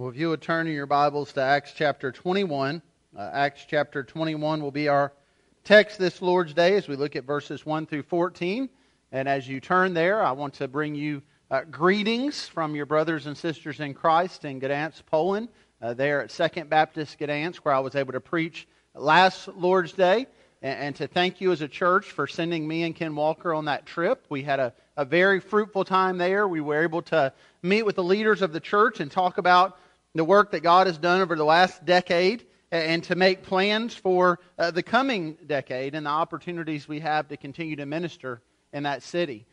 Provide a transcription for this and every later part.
Well, if you would turn in your Bibles to Acts chapter 21, uh, Acts chapter 21 will be our text this Lord's Day as we look at verses 1 through 14. And as you turn there, I want to bring you uh, greetings from your brothers and sisters in Christ in Gdansk, Poland, uh, there at Second Baptist Gdansk, where I was able to preach last Lord's Day. And, and, to thank you as a church for sending me and Ken Walker on that trip. We had a, a very fruitful time there. We were able to meet with the leaders of the church and talk about the work that God has done over the last decade and to make plans for uh, the coming decade and the opportunities we have to continue to minister in that city.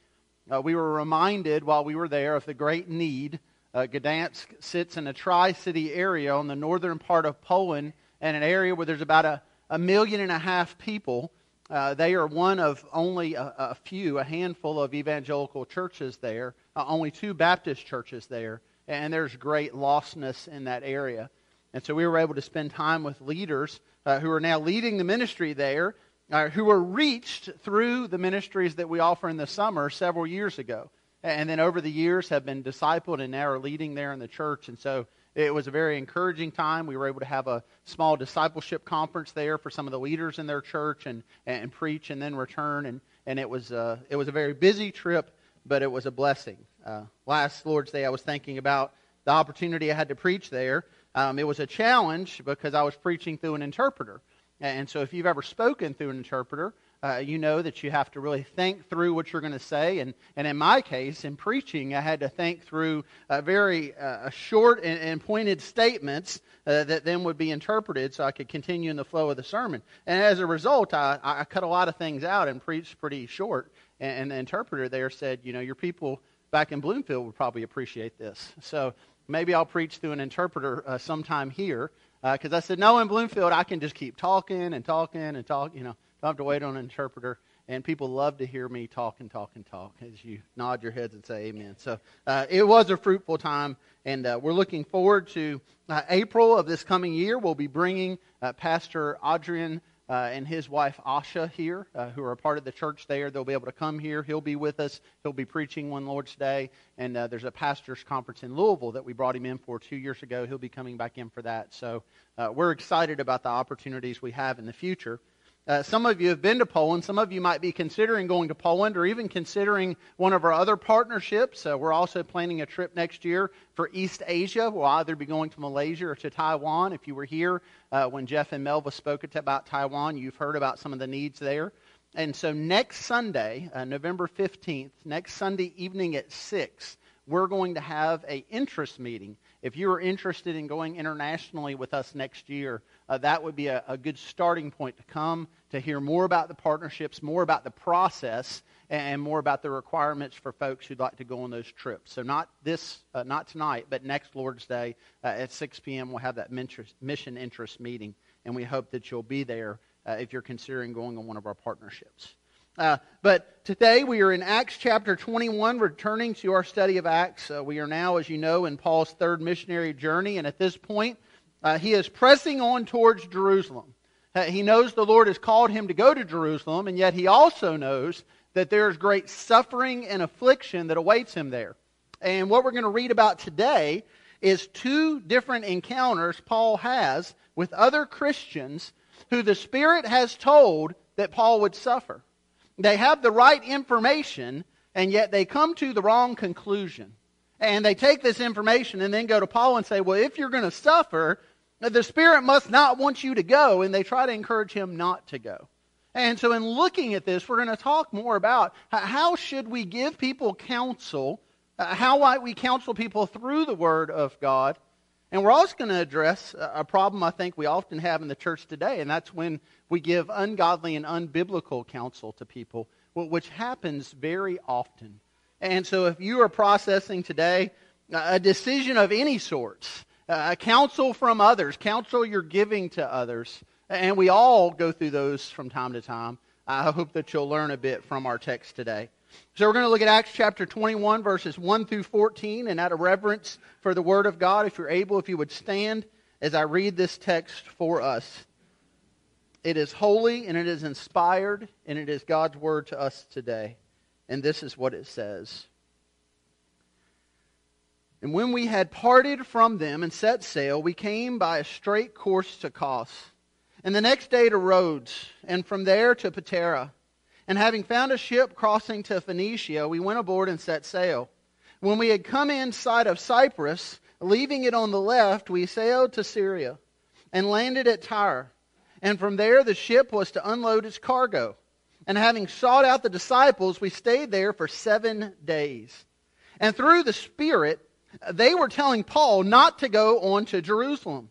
Uh, we were reminded while we were there of the great need. Uh, Gdansk sits in a tri city area on the northern part of Poland and an area where there's about a, a million and a half people. Uh, they are one of only a, a, few, a handful of evangelical churches there, uh, only two Baptist churches there, and there's great lostness in that area. And so we were able to spend time with leaders uh, who are now leading the ministry there, uh, who were reached through the ministries that we offer in the summer several years ago. And then over the years have been discipled and now are leading there in the church. And so it was a very encouraging time. We were able to have a small discipleship conference there for some of the leaders in their church and, and preach and then return. And, and it, was, uh, it was a very busy trip, but it was a blessing. Uh, last Lord's Day, I was thinking about the opportunity I had to preach there. Um, it was a challenge because I was preaching through an interpreter. And so if you've ever spoken through an interpreter, uh, you know that you have to really think through what you're going to say. And, and in my case, in preaching, I had to think through very uh, short and, and, pointed statements uh, that then would be interpreted so I could continue in the flow of the sermon. And as a result, I, I cut a lot of things out and preached pretty short. And, and the interpreter there said, you know, your people back in Bloomfield would probably appreciate this. So maybe I'll preach through an interpreter uh, sometime here. Because uh, I said, no, in Bloomfield, I can just keep talking and talking and talk. You know, don't have to wait on an interpreter. And people love to hear me talk and talk and talk as you nod your heads and say amen. So uh, it was a fruitful time, and uh, we're looking forward to uh, April of this coming year. We'll be bringing uh, Pastor Adrian uh, and his wife Asha here, uh, who are a part of the church there. They'll be able to come here. He'll be with us. He'll be preaching one Lord's Day. And uh, there's a pastor's conference in Louisville that we brought him in for two years ago. He'll be coming back in for that. So uh, we're excited about the opportunities we have in the future. Uh, some of you have been to Poland. Some of you might be considering going to Poland or even considering one of our other partnerships. Uh, we're also planning a trip next year for East Asia. We'll either be going to Malaysia or to Taiwan. If you were here uh, when Jeff and Melva spoke about Taiwan, you've heard about some of the needs there. And so next Sunday, uh, November 15th, next Sunday evening at 6, we're going to have a interest meeting. If you are interested in going internationally with us next year, uh, that would be a, a, good starting point to come to hear more about the partnerships, more about the process, and more about the requirements for folks who'd like to go on those trips. So not this, uh, not tonight, but next Lord's Day uh, at 6 p.m. we'll have that mission interest meeting, and we hope that you'll be there uh, if you're considering going on one of our partnerships. Uh, but today we are in Acts chapter 21, returning to our study of Acts. Uh, we are now, as you know, in Paul's third missionary journey, and at this point, uh, he is pressing on towards Jerusalem. Uh, he knows the Lord has called him to go to Jerusalem, and yet he also knows that there is great suffering and affliction that awaits him there. And what we're going to read about today is two different encounters Paul has with other Christians who the Spirit has told that Paul would suffer. They have the right information, and yet they come to the wrong conclusion. And they take this information and then go to Paul and say, Well, if you're going to suffer, the Spirit must not want you to go, and they try to encourage him not to go. And so, in looking at this, we're going to talk more about how should we give people counsel, uh, how might we counsel people through the Word of God, and we're also going to address a problem I think we often have in the church today, and that's when we give ungodly and unbiblical counsel to people, which happens very often. And so, if you are processing today a decision of any sorts, uh, counsel from others, counsel you're giving to others. And we all go through those from time to time. I hope that you'll learn a bit from our text today. So we're going to look at Acts chapter 21, verses 1 through 14, and out of reverence for the Word of God, if you're able, if you would stand as I read this text for us. It is holy and it is inspired, and it is God's Word to us today. And this is what it says. And when we had parted from them and set sail, we came by a straight course to Cos, and the next day to Rhodes, and from there to Patara. And having found a ship crossing to Phoenicia, we went aboard and set sail. When we had come in sight of Cyprus, leaving it on the left, we sailed to Syria and landed at Tyre. And from there, the ship was to unload its cargo. And having sought out the disciples, we stayed there for seven days. And through the Spirit, they were telling Paul not to go on to Jerusalem.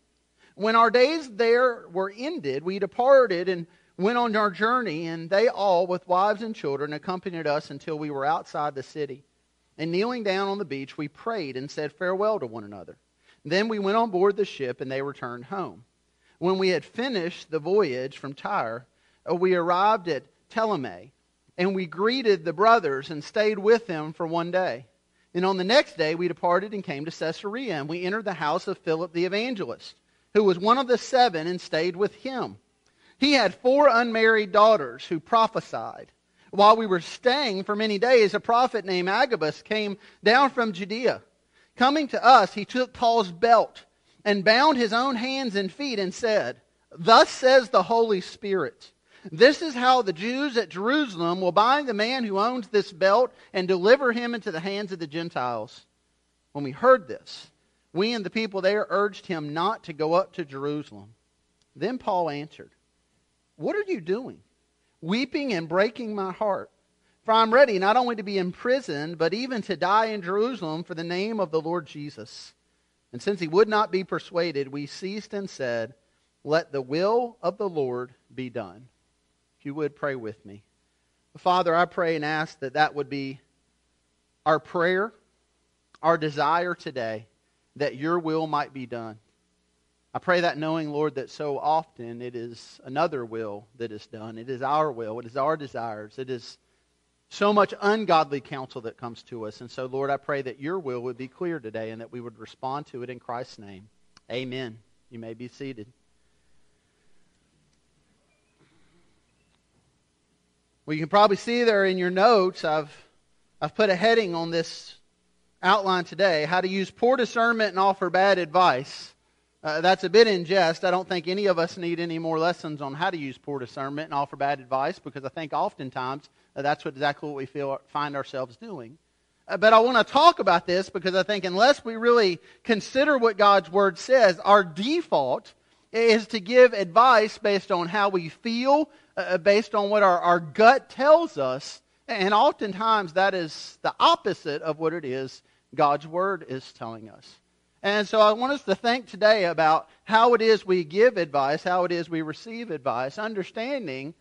When our days there were ended, we departed and went on our journey, and they all, with wives and children, accompanied us until we were outside the city. And kneeling down on the beach, we prayed and said farewell to one another. Then we went on board the ship, and they returned home. When we had finished the voyage from Tyre, uh, we arrived at Ptolemais, and we greeted the brothers and stayed with them for one day. And on the next day, we departed and came to Caesarea, and we entered the house of Philip the evangelist, who was one of the seven, and stayed with him. He had four unmarried daughters who prophesied. While we were staying for many days, a prophet named Agabus came down from Judea. Coming to us, he took Paul's belt and bound his own hands and feet and said, Thus says the Holy Spirit. This is how the Jews at Jerusalem will bind the man who owns this belt and deliver him into the hands of the Gentiles. When we heard this, we and the people there urged him not to go up to Jerusalem. Then Paul answered, What are you doing? Weeping and breaking my heart. For I'm ready not only to be imprisoned, but even to die in Jerusalem for the name of the Lord Jesus. And since he would not be persuaded, we ceased and said, Let the will of the Lord be done. You would pray with me. Father, I pray and ask that that would be our prayer, our desire today, that your will might be done. I pray that knowing, Lord, that so often it is another will that is done. It is our will, it is our desires, it is so much ungodly counsel that comes to us. And so, Lord, I pray that your will would be clear today and that we would respond to it in Christ's name. Amen. You may be seated. Well, you can probably see there in your notes, I've, I've put a heading on this outline today how to use poor discernment and offer bad advice. Uh, that's a bit in jest. I don't think any of us need any more lessons on how to use poor discernment and offer bad advice because I think oftentimes uh, that's what, exactly what we feel, find ourselves doing. Uh, but I want to talk about this because I think unless we really consider what God's Word says, our default is to give advice based on how we feel, uh, uh, based on what our, our gut tells us. And oftentimes that is the opposite of what it is God's Word is telling us. And so I want us to think today about how it is we give advice, how it is we receive advice, understanding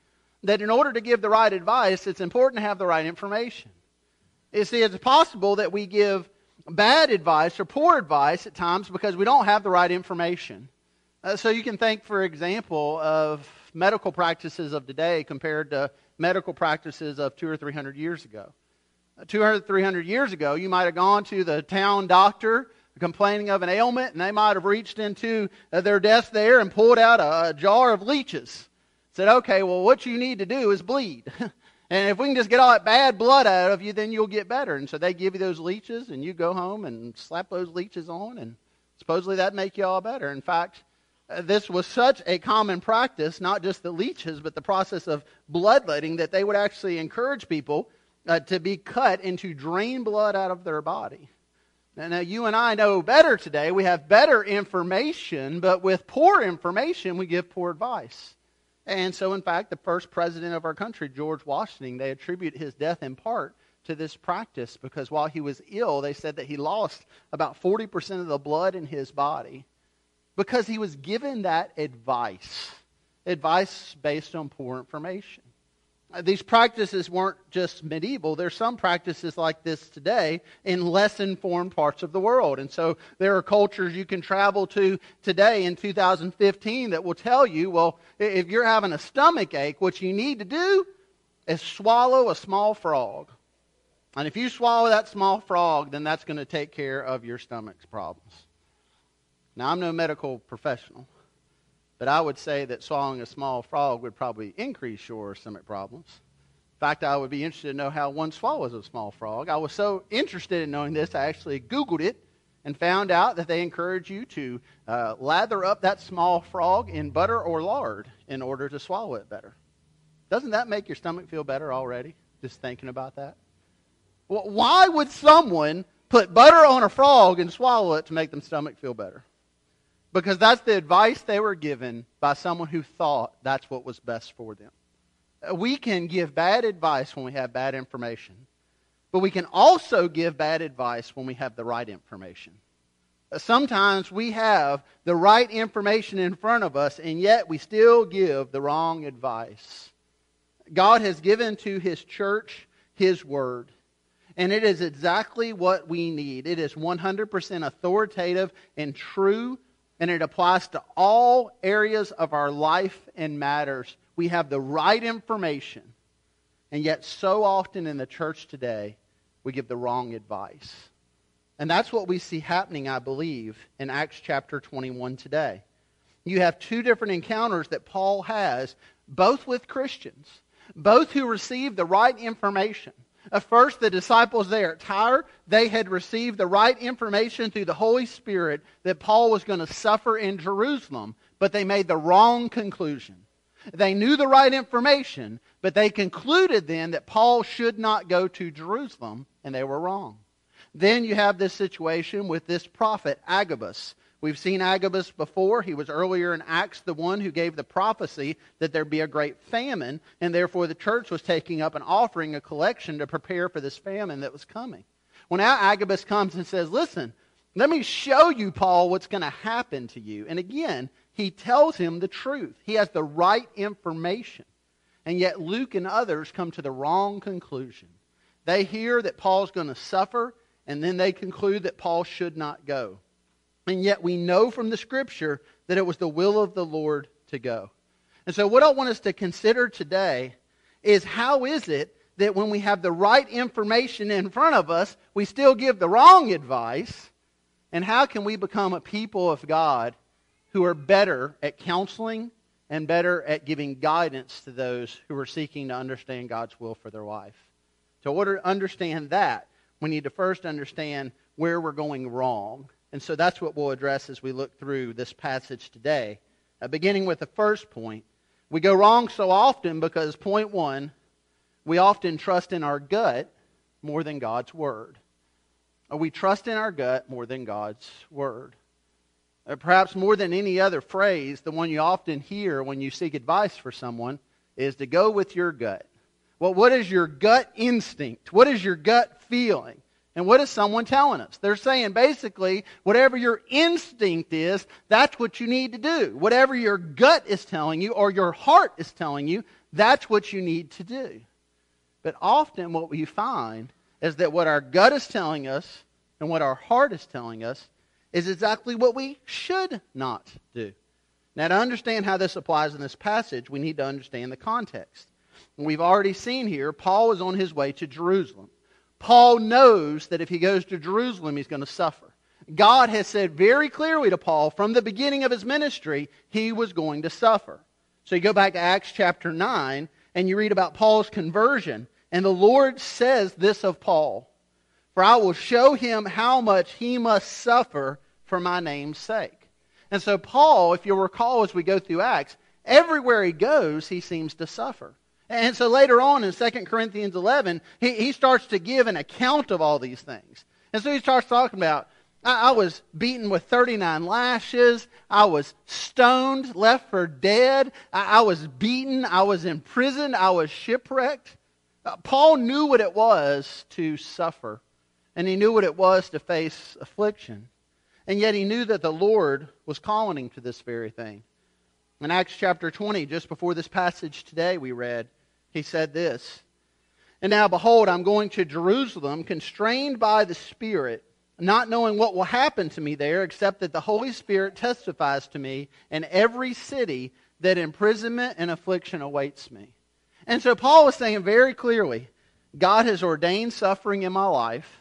that in order to give the right advice, it's important to have the right information. You see, it's possible that we give bad advice or poor advice at times because we don't have the right information. Uh, so you can think, for example, of medical practices of today compared to medical practices of two or three hundred years ago. Uh, 200, 300 years ago, you might have gone to the town doctor complaining of an ailment, and they might have reached into uh, their desk there and pulled out a, jar of leeches. Said, okay, well, what you need to do is bleed. and if we can just get all that bad blood out of you, then you'll get better. And so they give you those leeches, and you go home and slap those leeches on, and supposedly that'd make you all better. In fact, this was such a common practice, not just the leeches, but the process of bloodletting, that they would actually encourage people uh, to be cut and to drain blood out of their body. Now, you and I know better today. We have better information, but with poor information, we give poor advice. And so, in fact, the first president of our country, George Washington, they attribute his death in part to this practice because while he was ill, they said that he lost about 40% of the blood in his body because he was given that advice, advice based on poor information. Uh, these practices weren't just medieval. There's some practices like this today in less informed parts of the world. And so there are cultures you can travel to today in 2015 that will tell you, well, if you're having a stomach ache, what you need to do is swallow a small frog. And if you swallow that small frog, then that's going to take care of your stomach's problems. Now, I'm no medical professional. But I would say that swallowing a small frog would probably increase your stomach problems. In fact, I would be interested to know how one swallows a small frog. I was so interested in knowing this, I actually Googled it and found out that they encourage you to uh, lather up that small frog in butter or lard in order to swallow it better. Doesn't that make your stomach feel better already, just thinking about that? Well, why would someone put butter on a frog and swallow it to make them stomach feel better? Because that's the advice they were given by someone who thought that's what was best for them. Uh, we can give bad advice when we have bad information. But we can also give bad advice when we have the right information. Uh, sometimes we have the right information in front of us, and yet we still give the wrong advice. God has given to His church His Word, and it is exactly what we need. It is 100% authoritative and true, and it applies to all areas of our life and matters. We have the right information, and yet so often in the church today, we give the wrong advice. And that's what we see happening, I believe, in Acts chapter 21 today. You have two different encounters that Paul has, both with Christians, both who received the right information. At first, the disciples there at Tyre, they had received the right information through the Holy Spirit that Paul was going to suffer in Jerusalem, but they made the wrong conclusion. They knew the right information, but they concluded then that Paul should not go to Jerusalem, and they were wrong. Then you have this situation with this prophet, Agabus. We've seen Agabus before. He was earlier in Acts the one who gave the prophecy that there'd be a great famine, and therefore the church was taking up and offering a collection to prepare for this famine that was coming. Well, now Agabus comes and says, Listen, let me show you, Paul, what's going to happen to you. And again, he tells him the truth. He has the right information. And yet Luke and others come to the wrong conclusion. They hear that Paul's going to suffer, and then they conclude that Paul should not go. And yet we know from the scripture that it was the will of the Lord to go. And so what I want us to consider today is how is it that when we have the right information in front of us, we still give the wrong advice? And how can we become a people of God who are better at counseling and better at giving guidance to those who are seeking to understand God's will for their life. To order to understand that, we need to first understand where we're going wrong. And so that's what we'll address as we look through this passage today. Uh, beginning with the first point, we go wrong so often because, point one, we often trust in our gut more than God's word. Or we trust in our gut more than God's word. Or perhaps more than any other phrase, the one you often hear when you seek advice for someone is to go with your gut. Well, what is your gut instinct? What is your gut feeling? And what is someone telling us? They're saying basically, whatever your instinct is, that's what you need to do. Whatever your gut is telling you or your heart is telling you, that's what you need to do. But often what we find is that what our gut is telling us and what our heart is telling us is exactly what we should not do. Now, to understand how this applies in this passage, we need to understand the context. We've already seen here, Paul is on his way to Jerusalem. Paul knows that if he goes to Jerusalem, he's going to suffer. God has said very clearly to Paul from the beginning of his ministry, he was going to suffer. So you go back to Acts chapter 9, and you read about Paul's conversion, and the Lord says this of Paul For I will show him how much he must suffer for my name's sake. And so, Paul, if you'll recall as we go through Acts, everywhere he goes, he seems to suffer. And so later on in 2 Corinthians 11, he, he starts to give an account of all these things. And so he starts talking about, I, was beaten with 39 lashes. I was stoned, left for dead. I, I was beaten. I was imprisoned. I was shipwrecked. Uh, Paul knew what it was to suffer, and he knew what it was to face affliction. And yet he knew that the Lord was calling him to this very thing. In Acts chapter 20, just before this passage today we read, he said this And now, behold, I'm going to Jerusalem, constrained by the Spirit, not knowing what will happen to me there, except that the Holy Spirit testifies to me in every city that imprisonment and affliction awaits me. And so Paul was saying very clearly God has ordained suffering in my life.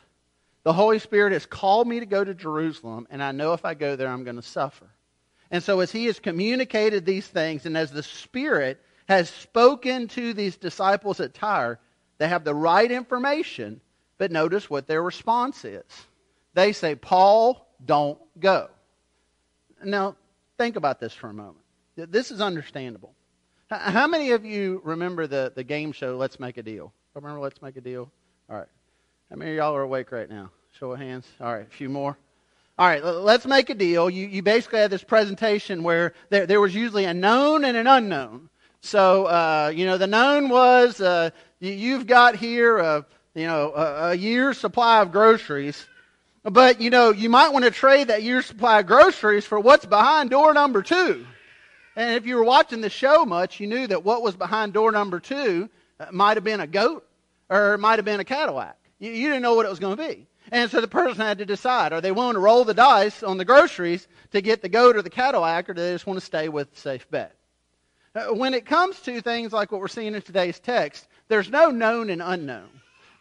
The Holy Spirit has called me to go to Jerusalem, and I know if I go there, I'm going to suffer. And so, as he has communicated these things, and as the Spirit has spoken to these disciples at Tyre, they have the right information, but notice what their response is. They say, Paul, don't go. Now, think about this for a moment. This is understandable. How many of you remember the, the game show Let's Make a Deal? Remember Let's Make a Deal? All right. How many of y'all are awake right now? Show of hands. All right, a few more. All right, let's make a deal. You, you basically had this presentation where there, there was usually a known and an unknown. So, uh, you know, the known was uh, you, have got here, uh, you know, a, a year's supply of groceries. But, you know, you might want to trade that year's supply of groceries for what's behind door number two. And if you were watching the show much, you knew that what was behind door number two uh, might have been a goat or it might have been a Cadillac. You, you didn't know what it was going to be. And so the person had to decide are they willing to roll the dice on the groceries to get the goat or the Cadillac, or do they just want to stay with the safe bet? Uh, when it comes to things like what we're seeing in today's text, there's no known and unknown.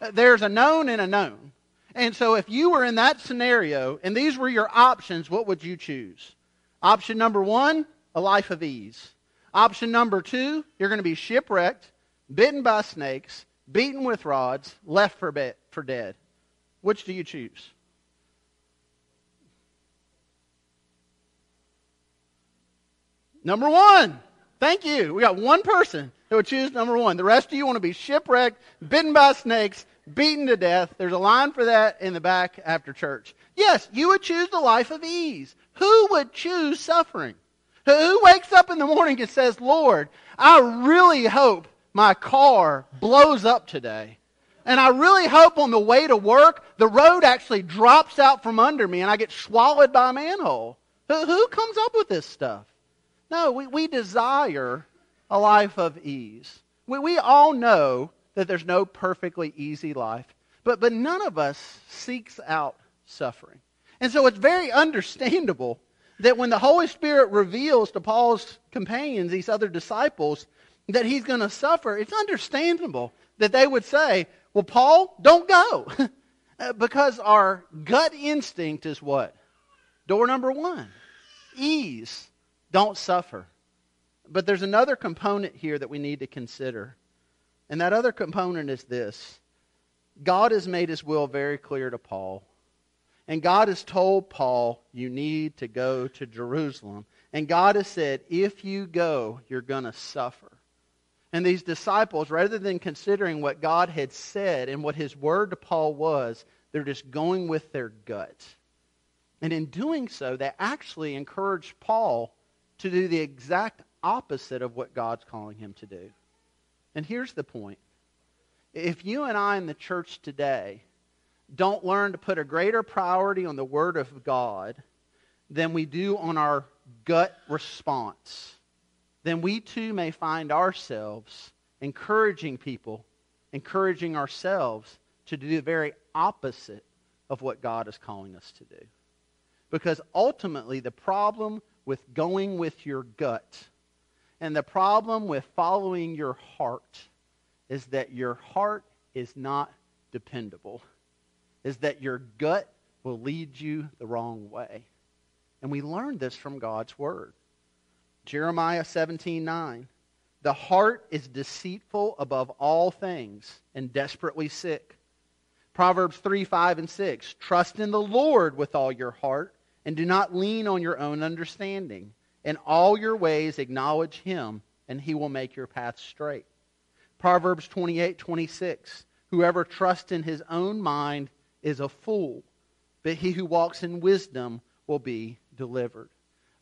Uh, there's a known and a known. And so if you were in that scenario and these were your options, what would you choose? Option number one, a life of ease. Option number two, you're going to be shipwrecked, bitten by snakes, beaten with rods, left for, be- for dead. Which do you choose? Number one. Thank you. We got one person who would choose number one. The rest of you want to be shipwrecked, bitten by snakes, beaten to death. There's a line for that in the back after church. Yes, you would choose the life of ease. Who would choose suffering? Who wakes up in the morning and says, Lord, I really hope my car blows up today. And I really hope on the way to work, the road actually drops out from under me and I get swallowed by a manhole. Who, who comes up with this stuff? No, we, we desire a life of ease. We, we all know that there's no perfectly easy life, but, but none of us seeks out suffering. And so it's very understandable that when the Holy Spirit reveals to Paul's companions, these other disciples, that he's going to suffer, it's understandable that they would say, Well, Paul, don't go. because our gut instinct is what? Door number one ease. Don't suffer. But there's another component here that we need to consider. And that other component is this God has made his will very clear to Paul. And God has told Paul, you need to go to Jerusalem. And God has said, if you go, you're going to suffer. And these disciples, rather than considering what God had said and what his word to Paul was, they're just going with their gut. And in doing so, they actually encouraged Paul to do the exact opposite of what God's calling him to do. And here's the point if you and I in the church today don't learn to put a greater priority on the Word of God than we do on our gut response, then we too may find ourselves encouraging people, encouraging ourselves to do the very opposite of what God is calling us to do. Because ultimately, the problem with going with your gut and the problem with following your heart is that your heart is not dependable, is that your gut will lead you the wrong way. And we learn this from God's Word. Jeremiah 17 9. The heart is deceitful above all things and desperately sick. Proverbs 3 5 and 6. Trust in the Lord with all your heart and do not lean on your own understanding. In all your ways acknowledge him, and he will make your path straight. Proverbs 28 26. Whoever trusts in his own mind is a fool, but he who walks in wisdom will be delivered.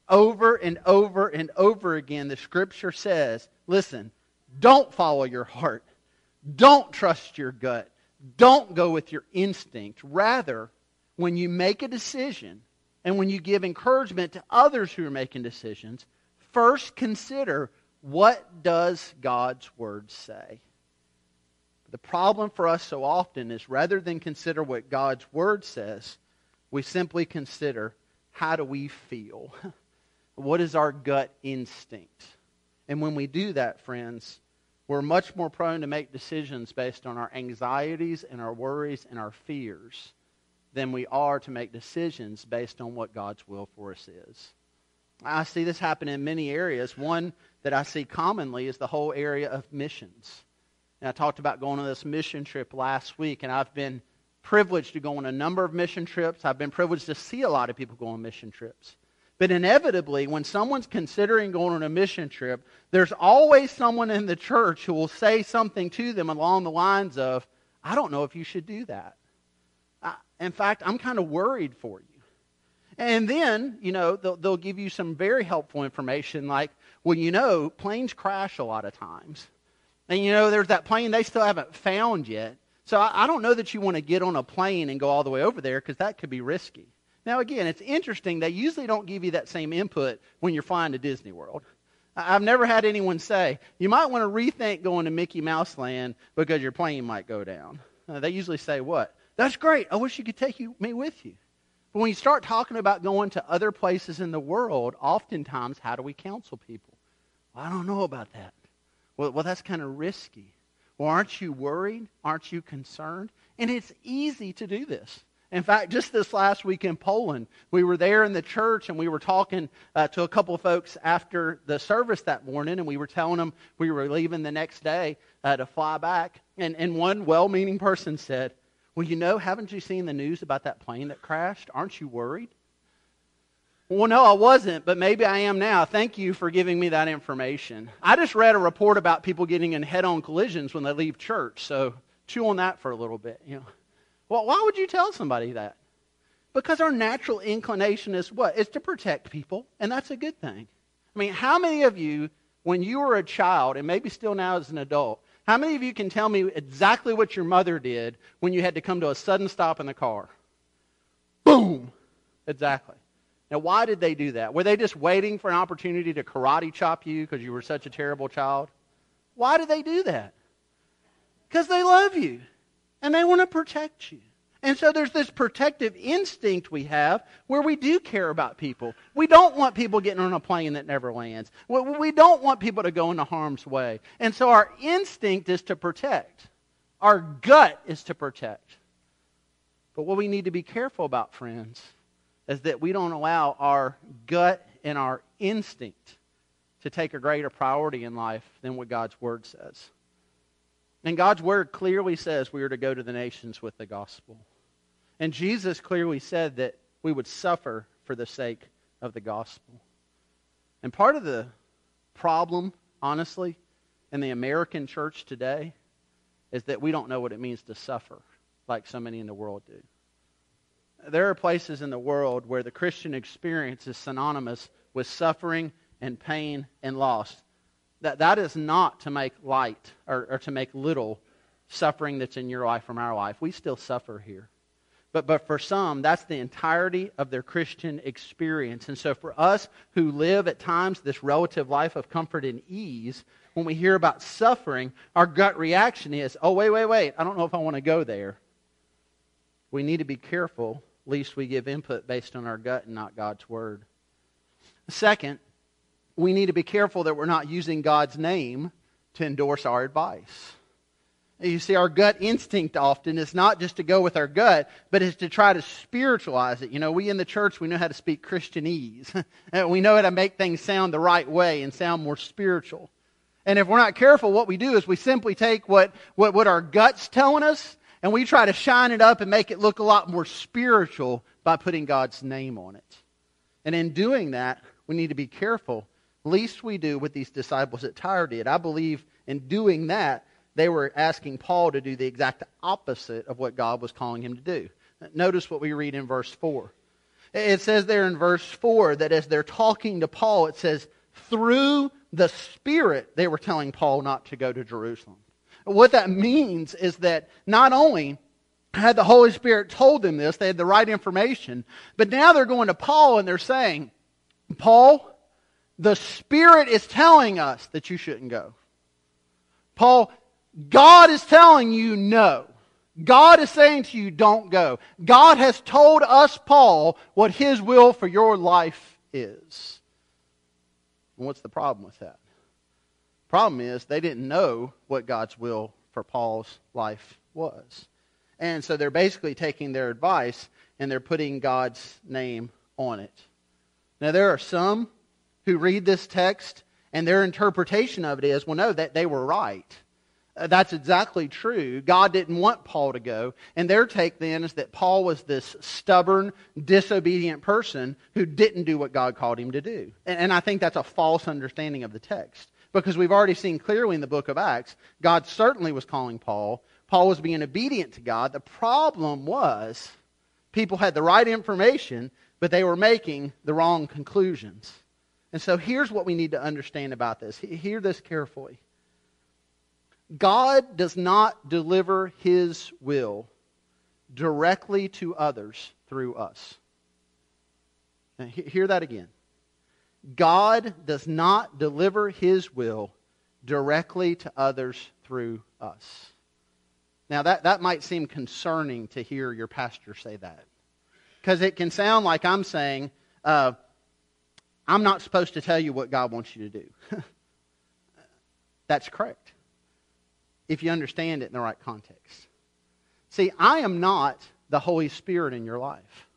Over and over and over again, the scripture says, listen, don't follow your heart. Don't trust your gut. Don't go with your instinct. Rather, when you make a decision and when you give encouragement to others who are making decisions, first consider what does God's word say? The problem for us so often is rather than consider what God's word says, we simply consider how do we feel? What is our gut instinct? And when we do that, friends, we're much more prone to make decisions based on our anxieties and our worries and our fears than we are to make decisions based on what God's will for us is. I see this happen in many areas. One that I see commonly is the whole area of missions. And I talked about going on this mission trip last week, and I've been privileged to go on a number of mission trips. I've been privileged to see a lot of people go on mission trips. But inevitably, when someone's considering going on a mission trip, there's always someone in the church who will say something to them along the lines of, I don't know if you should do that. In fact, I'm kind of worried for you. And then, you know, they'll, they'll give you some very helpful information like, well, you know, planes crash a lot of times. And, you know, there's that plane they still haven't found yet. So I, I don't know that you want to get on a plane and go all the way over there because that could be risky. Now, again, it's interesting. They usually don't give you that same input when you're flying to Disney World. I've never had anyone say, you might want to rethink going to Mickey Mouse Land because your plane might go down. Uh, they usually say, what? That's great. I wish you could take you, me with you. But when you start talking about going to other places in the world, oftentimes, how do we counsel people? Well, I don't know about that. Well, well that's kind of risky. Well, aren't you worried? Aren't you concerned? And it's easy to do this. In fact, just this last week in Poland, we were there in the church and we were talking uh, to a couple of folks after the service that morning, and we were telling them we were leaving the next day uh, to fly back. And, and one well meaning person said, Well, you know, haven't you seen the news about that plane that crashed? Aren't you worried? Well, no, I wasn't, but maybe I am now. Thank you for giving me that information. I just read a report about people getting in head on collisions when they leave church, so chew on that for a little bit, you know. Well, why would you tell somebody that? Because our natural inclination is what? Is to protect people, and that's a good thing. I mean, how many of you, when you were a child, and maybe still now as an adult, how many of you can tell me exactly what your mother did when you had to come to a sudden stop in the car? Boom! Exactly. Now, why did they do that? Were they just waiting for an opportunity to karate chop you because you were such a terrible child? Why did they do that? Because they love you and they want to protect you. And so there's this protective instinct we have where we do care about people. We don't want people getting on a plane that never lands. We don't want people to go into harm's way. And so our instinct is to protect. Our gut is to protect. But what we need to be careful about, friends, is that we don't allow our gut and our instinct to take a greater priority in life than what God's Word says. And God's word clearly says we are to go to the nations with the gospel. And Jesus clearly said that we would suffer for the sake of the gospel. And part of the problem, honestly, in the American church today is that we don't know what it means to suffer like so many in the world do. There are places in the world where the Christian experience is synonymous with suffering and pain and loss. That, that is not to make light or, or to make little suffering that's in your life from our life. We still suffer here. But, but for some, that's the entirety of their Christian experience. And so for us who live at times this relative life of comfort and ease, when we hear about suffering, our gut reaction is, oh, wait, wait, wait, I don't know if I want to go there. We need to be careful, lest we give input based on our gut and not God's word. Second, we need to be careful that we're not using God's name to endorse our advice. You see, our gut instinct often is not just to go with our gut, but is to try to spiritualize it. You know, we in the church, we know how to speak Christianese. we know how to make things sound the right way and sound more spiritual. And if we're not careful, what we do is we simply take what, what, what our gut's telling us and we try to shine it up and make it look a lot more spiritual by putting God's name on it. And in doing that, we need to be careful least we do what these disciples at Tyre did. I believe in doing that, they were asking Paul to do the exact opposite of what God was calling him to do. Notice what we read in verse 4. It says there in verse 4 that as they're talking to Paul, it says, through the Spirit, they were telling Paul not to go to Jerusalem. What that means is that not only had the Holy Spirit told them this, they had the right information, but now they're going to Paul and they're saying, Paul, the Spirit is telling us that you shouldn't go. Paul, God is telling you no. God is saying to you, don't go. God has told us, Paul, what his will for your life is. And what's the problem with that? Problem is, they didn't know what God's will for Paul's life was. And so they're basically taking their advice and they're putting God's name on it. Now, there are some who read this text and their interpretation of it is, well, no, that they were right. Uh, that's exactly true. God didn't want Paul to go. And their take then is that Paul was this stubborn, disobedient person who didn't do what God called him to do. And, and I think that's a false understanding of the text. Because we've already seen clearly in the book of Acts, God certainly was calling Paul. Paul was being obedient to God. The problem was people had the right information, but they were making the wrong conclusions. And so here's what we need to understand about this. Hear this carefully. God does not deliver his will directly to others through us. Now, hear that again. God does not deliver his will directly to others through us. Now, that, that might seem concerning to hear your pastor say that. Because it can sound like I'm saying, uh, I'm not supposed to tell you what God wants you to do. That's correct if you understand it in the right context. See, I am not the Holy Spirit in your life,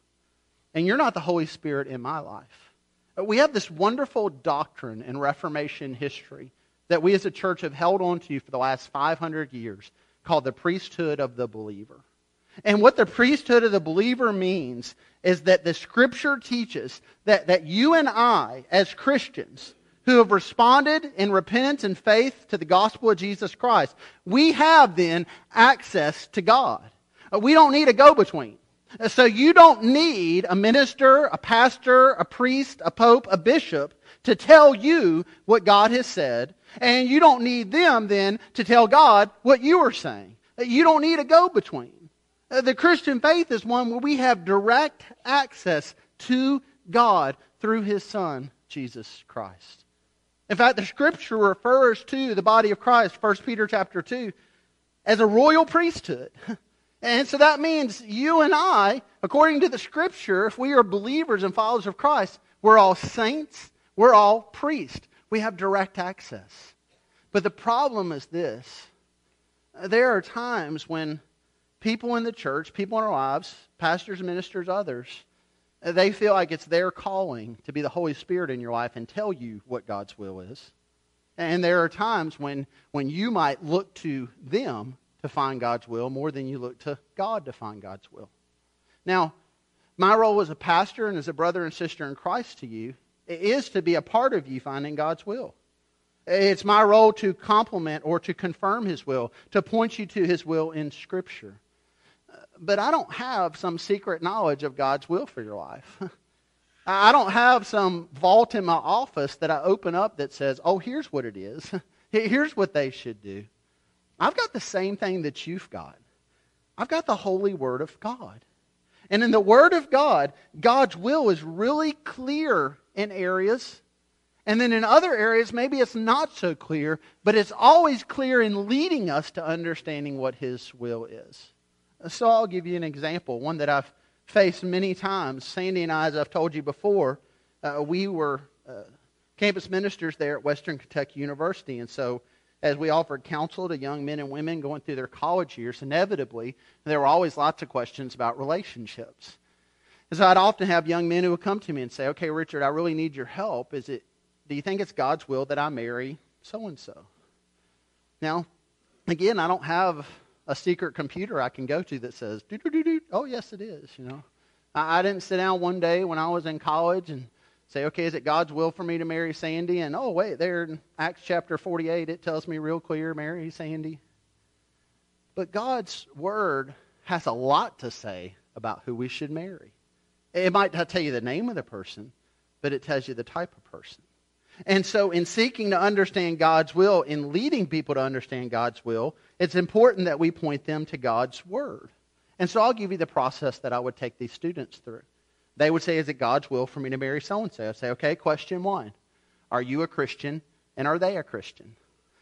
and you're not the Holy Spirit in my life. We have this wonderful doctrine in Reformation history that we as a church have held on to for the last 500 years called the priesthood of the believer. And what the priesthood of the believer means is that the scripture teaches that, that you and I, as Christians, who have responded in repentance and faith to the gospel of Jesus Christ, we have then access to God. Uh, we don't need a go between. Uh, so you don't need a minister, a pastor, a priest, a pope, a bishop to tell you what God has said. And you don't need them then to tell God what you are saying. Uh, you don't need a go between. The Christian faith is one where we have direct access to God through His Son, Jesus Christ. In fact, the scripture refers to the body of Christ, 1 Peter chapter 2, as a royal priesthood. And so that means you and I, according to the scripture, if we are believers and followers of Christ, we're all saints, we're all priests. We have direct access. But the problem is this there are times when people in the church, people in our lives, pastors, ministers, others, Uh, they feel like it's their calling to be the Holy Spirit in your life and tell you what God's will is. And there are times when, when you might look to them to find God's will more than you look to God to find God's will. Now, my role as a pastor and as a brother and sister in Christ to you is to be a part of you finding God's will. It's my role to complement or to confirm His will, to point you to His will in Scripture but I don't have some secret knowledge of God's will for your life. I don't have some vault in my office that I open up that says, oh, here's what it is. Here's what they should do. I've got the same thing that you've got. I've got the holy Word of God. And in the Word of God, God's will is really clear in areas. And then in other areas, maybe it's not so clear, but it's always clear in leading us to understanding what His will is. So I'll give you an example, one that I've faced many times. Sandy and I, as I've told you before, uh, we were uh, campus ministers there at Western Kentucky University. And so as we offered counsel to young men and women going through their college years, inevitably, there were always lots of questions about relationships. And so I'd often have young men who would come to me and say, okay, Richard, I really need your help. Is it, do you think it's God's will that I marry so-and-so? Now, again, I don't have a secret computer I can go to that says, doo doo doo. Oh, yes, it is, you know. I, I didn't sit down one day when I was in college and say, okay, is it God's will for me to marry Sandy? And oh, wait, there in Acts chapter 48, it tells me real clear, marry Sandy. But God's word has a lot to say about who we should marry. It might not tell you the name of the person, but it tells you the type of person. And so, in seeking to understand God's will, in leading people to understand God's will, it's important that we point them to God's Word. And so, I'll give you the process that I would take these students through. They would say, Is it God's will for me to marry so and so? I'd say, Okay, question one Are you a Christian and are they a Christian?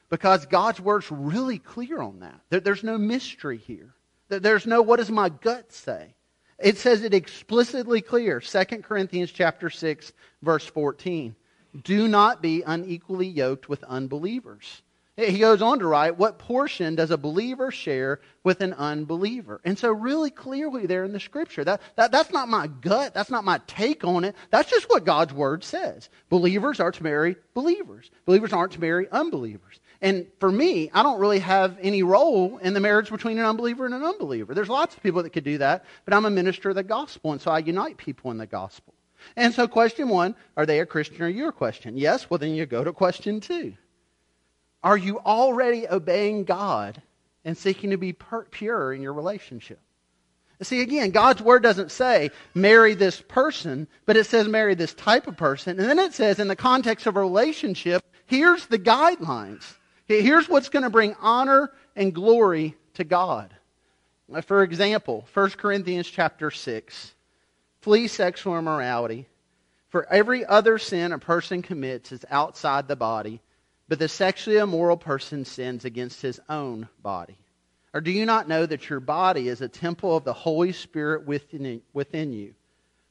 Because God's Word's really clear on that. There's no mystery here. There's no what does my gut say? It says it explicitly clear. 2 Corinthians chapter 6, verse 14. Do not be unequally yoked with unbelievers. He goes on to write, What portion does a believer share with an unbeliever? And so, really clearly, there in the scripture, that, that, that's not my gut, that's not my take on it. That's just what God's word says. Believers are to marry believers, believers aren't to marry unbelievers. And for me, I don't really have any role in the marriage between an unbeliever and an unbeliever. There's lots of people that could do that, but I'm a minister of the gospel, and so I unite people in the gospel. And so, question one are they a Christian or you a Christian? Yes, well, then you go to question two. Are you already obeying God and seeking to be pure in your relationship? See, again, God's word doesn't say marry this person, but it says marry this type of person. And then it says, in the context of a relationship, here's the guidelines. Here's what's going to bring honor and glory to God. For example, 1 Corinthians chapter 6 flee sexual immorality. For every other sin a person commits is outside the body, but the sexually immoral person sins against his own body. Or do you not know that your body is a temple of the Holy Spirit within, within you,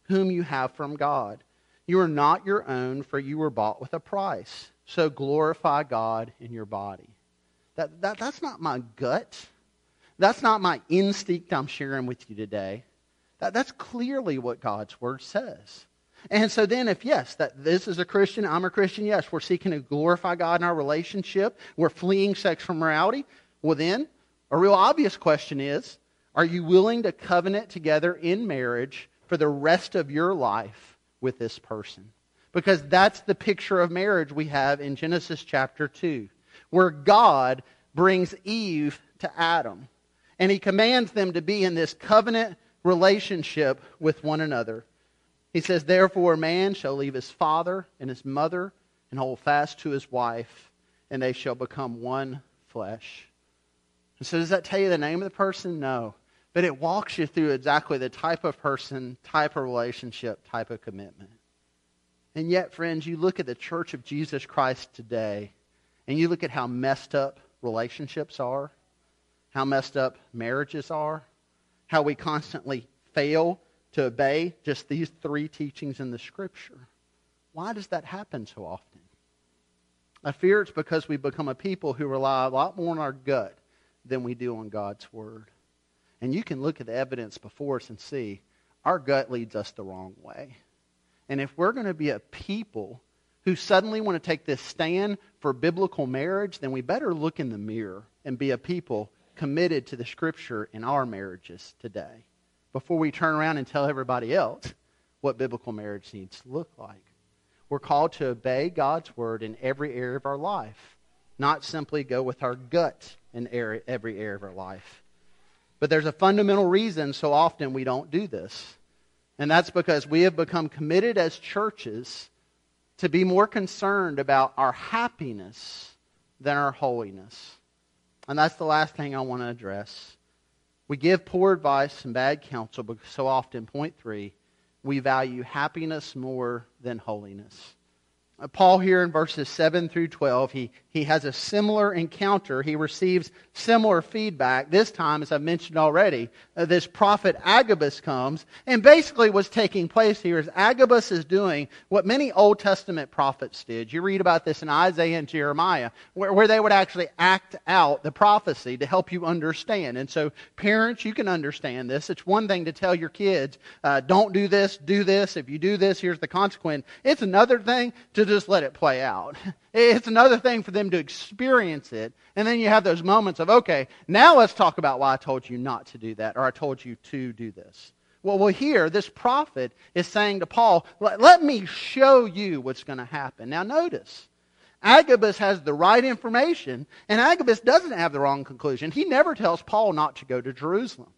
whom you have from God? You are not your own, for you were bought with a price. So glorify God in your body. That, that, that's not my gut. That's not my instinct I'm sharing with you today. That, that's clearly what God's Word says. And so then, if yes, that this is a Christian, I'm a Christian, yes, we're seeking to glorify God in our relationship, we're fleeing sex from morality, well then, a real obvious question is Are you willing to covenant together in marriage for the rest of your life with this person? Because that's the picture of marriage we have in Genesis chapter 2, where God brings Eve to Adam. And he commands them to be in this covenant relationship with one another. He says, Therefore, a man shall leave his father and his mother and hold fast to his wife, and they shall become one flesh. And so, does that tell you the name of the person? No. But it walks you through exactly the type of person, type of relationship, type of commitment. And yet, friends, you look at the church of Jesus Christ today, and you look at how messed up relationships are, how messed up marriages are, how we constantly fail to obey just these three teachings in the Scripture. Why does that happen so often? I fear it's because we become a people who rely a lot more on our gut than we do on God's Word. And you can look at the evidence before us and see our gut leads us the wrong way. And if we're going to be a people who suddenly want to take this stand for biblical marriage, then we better look in the mirror and be a people committed to the Scripture in our marriages today before we turn around and tell everybody else what biblical marriage needs to look like. We're called to obey God's Word in every area of our life, not simply go with our gut in every area of our life. But there's a fundamental reason so often we don't do this. And that's because we have become committed as churches to be more concerned about our happiness than our holiness. And that's the last thing I want to address. We give poor advice and bad counsel because so often, point three, we value happiness more than holiness. Uh, Paul, here in verses 7 through 12, he, he has a similar encounter. He receives similar feedback. This time, as I've mentioned already, uh, this prophet Agabus comes. And basically, what's taking place here is Agabus is doing what many Old Testament prophets did. You read about this in Isaiah and Jeremiah, where, where they would actually act out the prophecy to help you understand. And so, parents, you can understand this. It's one thing to tell your kids, uh, don't do this, do this. If you do this, here's the consequence. It's another thing to just let it play out. It's another thing for them to experience it. And then you have those moments of, okay, now let's talk about why I told you not to do that or I told you to do this. Well, well here, this prophet is saying to Paul, let, let me show you what's going to happen. Now, notice, Agabus has the right information, and Agabus doesn't have the wrong conclusion. He never tells Paul not to go to Jerusalem.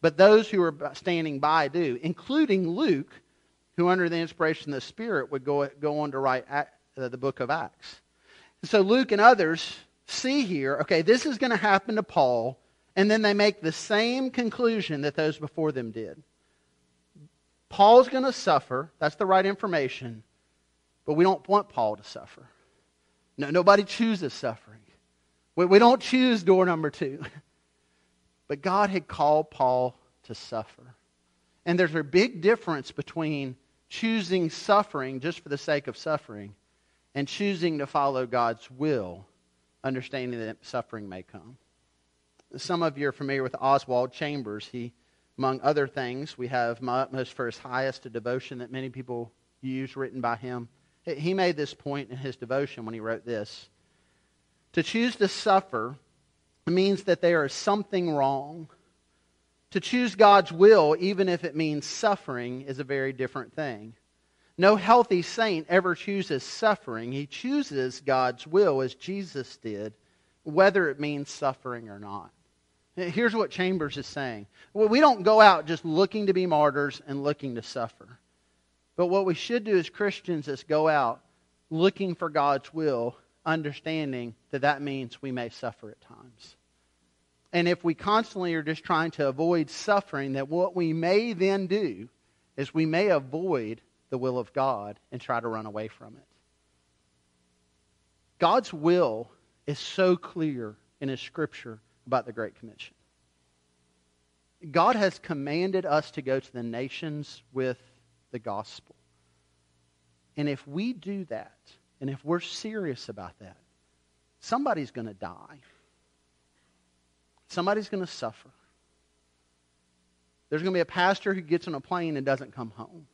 But those who are standing by do, including Luke, who, under the inspiration of the Spirit, would go, go on to write uh, the book of Acts. And So Luke and others see here, okay, this is going to happen to Paul, and then they make the same conclusion that those before them did. Paul's going to suffer. That's the right information. But we don't want Paul to suffer. No, nobody chooses suffering. We, we don't choose door number two. But God had called Paul to suffer. And there's a big difference between choosing suffering just for the sake of suffering and choosing to follow God's will, understanding that suffering may come. Some of you are familiar with Oswald Chambers. He, among other things, we have most for his highest a devotion that many people use, written by him. He made this point in his devotion when he wrote this. To choose to suffer means that there is something wrong. To choose God's will, even if it means suffering, is a very different thing. No healthy saint ever chooses suffering. He chooses God's will as Jesus did, whether it means suffering or not. Here's what Chambers is saying. We don't go out just looking to be martyrs and looking to suffer. But what we should do as Christians is go out looking for God's will, understanding that that means we may suffer at times. And if we constantly are just trying to avoid suffering, that what we may then do is we may avoid the will of God and try to run away from it. God's will is so clear in His Scripture about the Great Commission. God has commanded us to go to the nations with the gospel. And if we do that, and if we're serious about that, somebody's going to die. Somebody's going to suffer. There's going to be a pastor who gets on a plane and doesn't come home.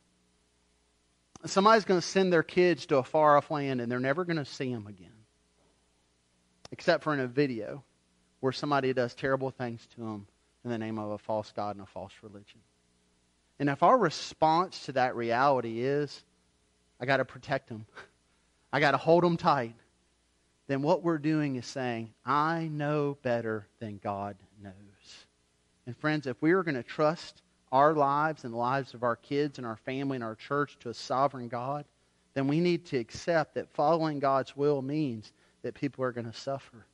Somebody's going to send their kids to a far off land and they're never going to see them again. Except for in a video where somebody does terrible things to them in the name of a false God and a false religion. And if our response to that reality is, I got to protect them, I got to hold them tight, then what we're doing is saying, I know better than God knows. And friends, if we are going to trust our lives and the lives of our kids and our family and our church to a sovereign God, then we need to accept that following God's will means that people are going to suffer.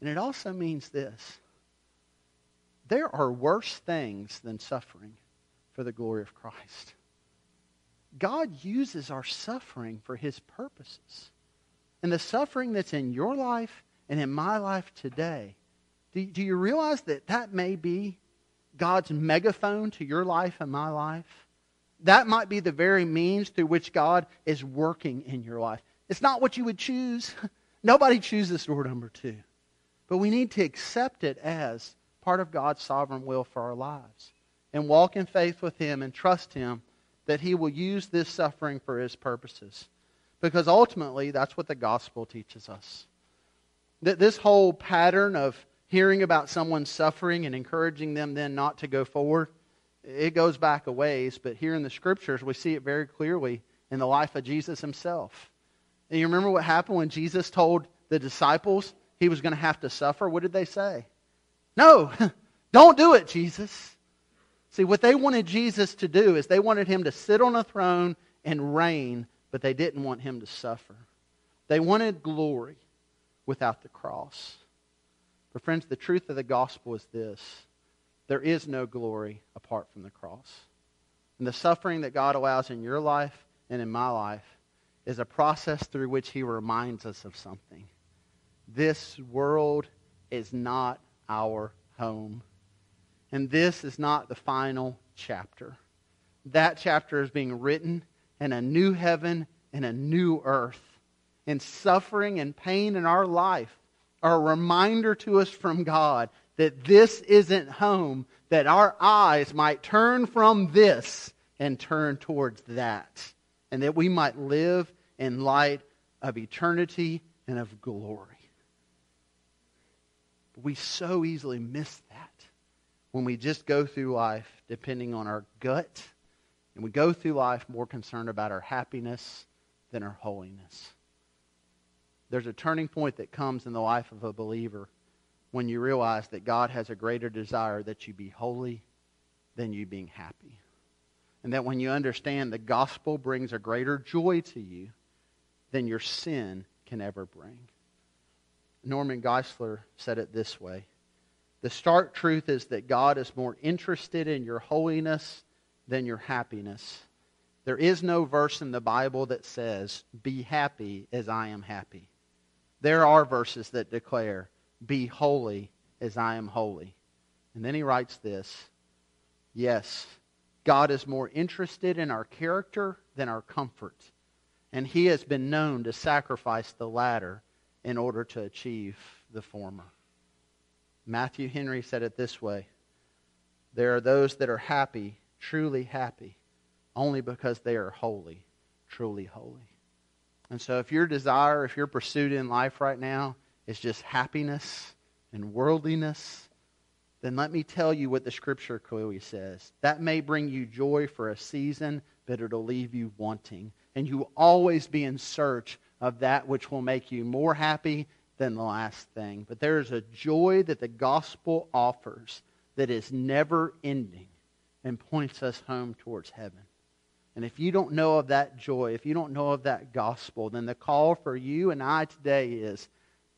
And it also means this there are worse things than suffering for the glory of Christ. God uses our suffering for his purposes. And the suffering that's in your life and in my life today, do, do you realize that that may be God's megaphone to your life and my life? That might be the very means through which God is working in your life. It's not what you would choose. Nobody chooses door number two. But we need to accept it as part of God's sovereign will for our lives and walk in faith with Him and trust Him that He will use this suffering for His purposes. Because ultimately, that's what the gospel teaches us. That this whole pattern of hearing about someone suffering and encouraging them then not to go forward, it goes back a ways, but here in the scriptures, we see it very clearly in the life of Jesus himself. And you remember what happened when Jesus told the disciples he was going to have to suffer? What did they say? No, don't do it, Jesus. See, what they wanted Jesus to do is they wanted him to sit on a throne and reign but they didn't want him to suffer. They wanted glory without the cross. But, friends, the truth of the gospel is this there is no glory apart from the cross. And the suffering that God allows in your life and in my life is a process through which He reminds us of something. This world is not our home. And this is not the final chapter. That chapter is being written and a new heaven and a new earth. And suffering and pain in our life are a reminder to us from God that this isn't home, that our eyes might turn from this and turn towards that, and that we might live in light of eternity and of glory. We so easily miss that when we just go through life depending on our gut and we go through life more concerned about our happiness than our holiness. There's a turning point that comes in the life of a believer when you realize that God has a greater desire that you be holy than you being happy. And that when you understand the gospel brings a greater joy to you than your sin can ever bring. Norman Geisler said it this way The stark truth is that God is more interested in your holiness than your happiness. There is no verse in the Bible that says, Be happy as I am happy. There are verses that declare, Be holy as I am holy. And then he writes this Yes, God is more interested in our character than our comfort, and he has been known to sacrifice the latter in order to achieve the former. Matthew Henry said it this way There are those that are happy truly happy only because they are holy, truly holy. And so if your desire, if your pursuit in life right now is just happiness and worldliness, then let me tell you what the scripture clearly says. That may bring you joy for a season, but it'll leave you wanting. And you will always be in search of that which will make you more happy than the last thing. But there is a joy that the gospel offers that is never ending and points us home towards heaven. And if you don't know of that joy, if you don't know of that gospel, then the call for you and I today is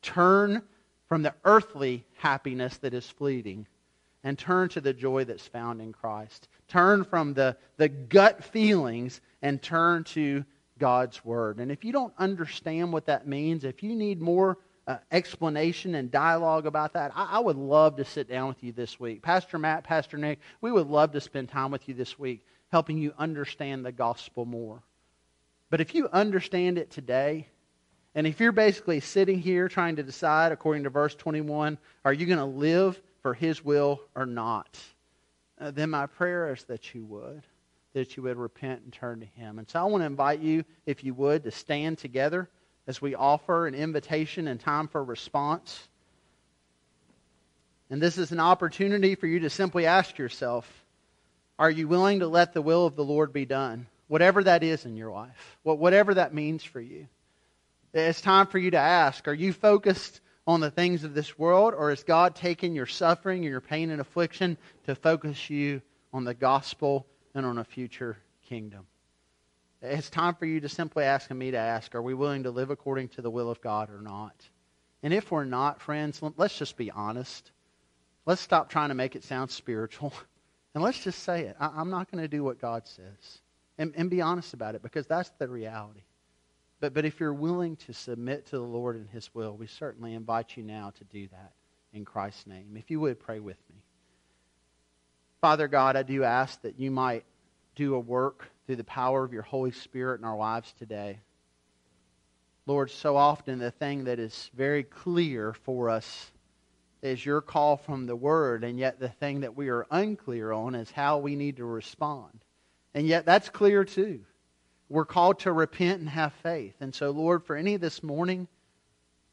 turn from the earthly happiness that is fleeting and turn to the joy that's found in Christ. Turn from the, the gut feelings and turn to God's Word. And if you don't understand what that means, if you need more uh, explanation and dialogue about that, I, I would love to sit down with you this week. Pastor Matt, Pastor Nick, we would love to spend time with you this week helping you understand the gospel more. But if you understand it today, and if you're basically sitting here trying to decide, according to verse 21, are you going to live for His will or not, uh, then my prayer is that you would, that you would repent and turn to Him. And so I want to invite you, if you would, to stand together as we offer an invitation and time for response. And this is an opportunity for you to simply ask yourself Are you willing to let the will of the Lord be done? Whatever that is in your life, whatever that means for you. It's time for you to ask Are you focused on the things of this world, or has God taken your suffering and your pain and affliction to focus you on the gospel and on a future kingdom? It's time for you to simply ask me to ask Are we willing to live according to the will of God or not? And if we're not, friends, let's just be honest. Let's stop trying to make it sound spiritual. And let's just say it. I'm not going to do what God says. And, and be honest about it because that's the reality. But, but if you're willing to submit to the Lord and His will, we certainly invite you now to do that in Christ's name. If you would, pray with me. Father God, I do ask that you might do a work through the power of your Holy Spirit in our lives today. Lord, so often the thing that is very clear for us is your call from the Word, and yet the thing that we are unclear on is how we need to respond. And yet that's clear too. We're called to repent and have faith. And so, Lord, for any this morning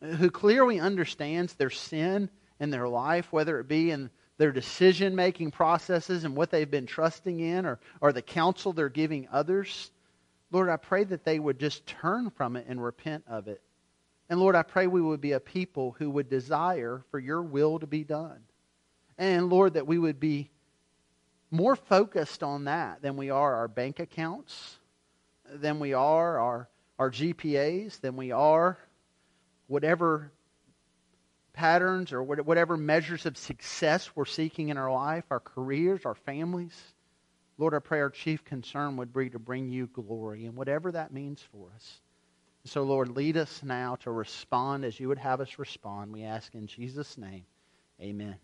who clearly understands their sin in their life, whether it be in their decision making processes and what they've been trusting in or, or the counsel they're giving others, Lord, I pray that they would just turn from it and repent of it. And Lord, I pray we would be a people who would desire for your will to be done. And Lord, that we would be more focused on that than we are our bank accounts than we are our, our GPAs, than we are whatever patterns or whatever measures of success we're seeking in our life, our careers, our families. Lord, I pray our chief concern would be to bring you glory and whatever that means for us. So, Lord, lead us now to respond as you would have us respond. We ask in Jesus' name. Amen.